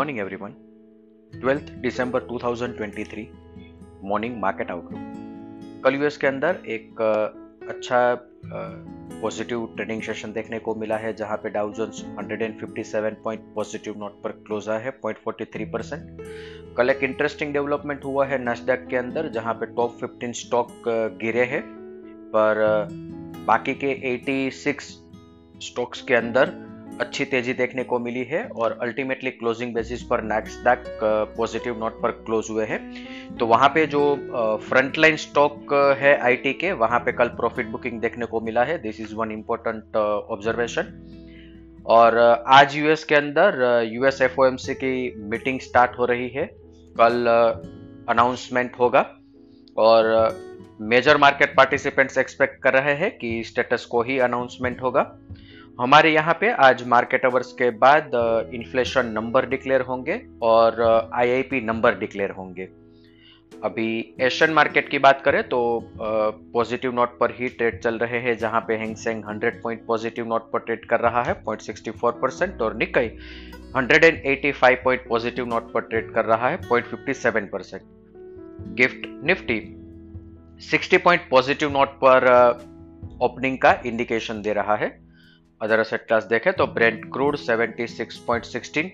Morning everyone 12th दिसंबर 2023 morning market outlook कल US के अंदर एक अच्छा पॉजिटिव ट्रेडिंग सेशन देखने को मिला है, जहाँ पे Dow Jones 157 point positive note पर क्लोज आया है 0.43 परसेंट कल एक इंटरेस्टिंग डेवलपमेंट हुआ है नस्डैक के अंदर, जहाँ पे टॉप 15 स्टॉक गिरे हैं. पर बाकी के 86 स्टॉक्स के अंदर अच्छी तेज़ी देखने को मिली है और अल्टीमेटली क्लोजिंग बेसिस पर नैक्सडैक पॉजिटिव नोट पर क्लोज हुए हैं। तो वहाँ पे जो फ्रंटलाइन स्टॉक है आईटी के, वहाँ पे कल प्रॉफिट बुकिंग देखने को मिला है। This is one important observation और आज यूएस के अंदर यूएस एफ़ की मीटिंग स्टार्ट हो रही है। कल अनाउंसमेंट होगा। और मेजर मार्केट पार्टिसिपेंट्स एक्सपेक्ट कर रहे हैं कि स्टेटस को ही अनाउंसमेंट होगा। हमारे यहाँ पे आज मार्केट अवर्स के बाद इन्फ्लेशन नंबर डिक्लेयर होंगे और आईआईपी नंबर डिक्लेयर होंगे। अभी एशियन मार्केट की बात करें तो पॉजिटिव नोट पर ही ट्रेड चल रहे हैं, जहाँ पे Hang Seng 100 point positive note पर ट्रेड कर रहा है 0.64 परसेंट और निकई 185 पॉइंट पॉजिटिव नोट पर ट्रेड कर रहा है 0.57 percent gift Nifty 60 point positive note पर ओपनिंग का इंडिकेशन दे रहा है। अदर असेट क्लास देखें तो Brent crude 76.16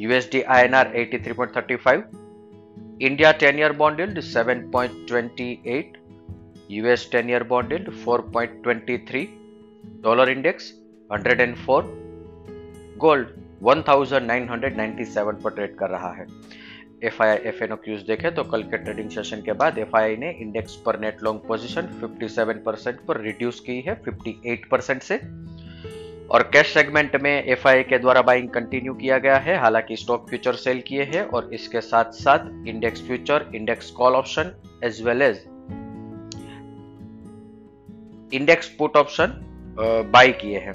USD INR 83.35 India 10 year bond yield 7.28 US 10 year bond yield 4.23 dollar index 104 gold 1997 पर ट्रेड कर रहा है। एफ़ आई एफ़ एन देखे तो कल के ट्रेडिंग सेशन के बाद एफ़ आई ने इंडेक्स पर नेट लॉन्ग पोजीशन 57 परसेंट पर रिड्यूस की है 58 परसेंट से। और कैश सेगमेंट में एफ़ के द्वारा बाइंग कंटिन्यू किया गया है हालाँकि स्टॉक फ्यूचर सेल किए हैं और इसके साथ साथ index future index call option as well as index put option buy किए हैं।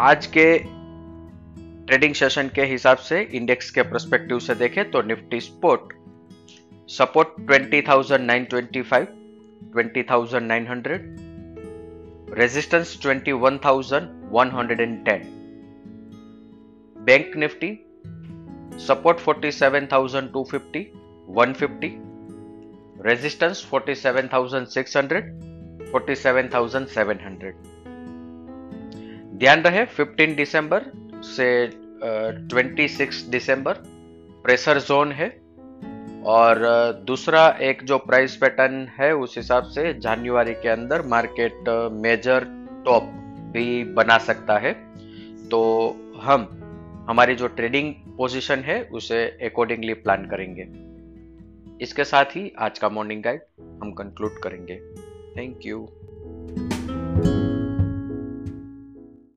आज के ट्रेडिंग सेशन के हिसाब से इंडेक्स के प्रस्पेक्टिव से देखें तो Nifty sport support 20,925 20,900 resistance 21,110 bank nifty support 47,250 150 resistance 47,600 47,700 ध्यान रहे 15 दिसंबर से ट्वेंटी दिसंबर प्रेशर जोन है और दूसरा एक जो प्राइस पैटर्न है, उस हिसाब से जनवरी के अंदर मार्केट मेजर टॉप भी बना सकता है। तो हम, हमारी जो ट्रेडिंग पोजीशन है, उसे अकॉर्डिंगली प्लान करेंगे। इसके साथ ही आज का मॉर्निंग गाइड हम कंक्लूड करेंगे। Thank you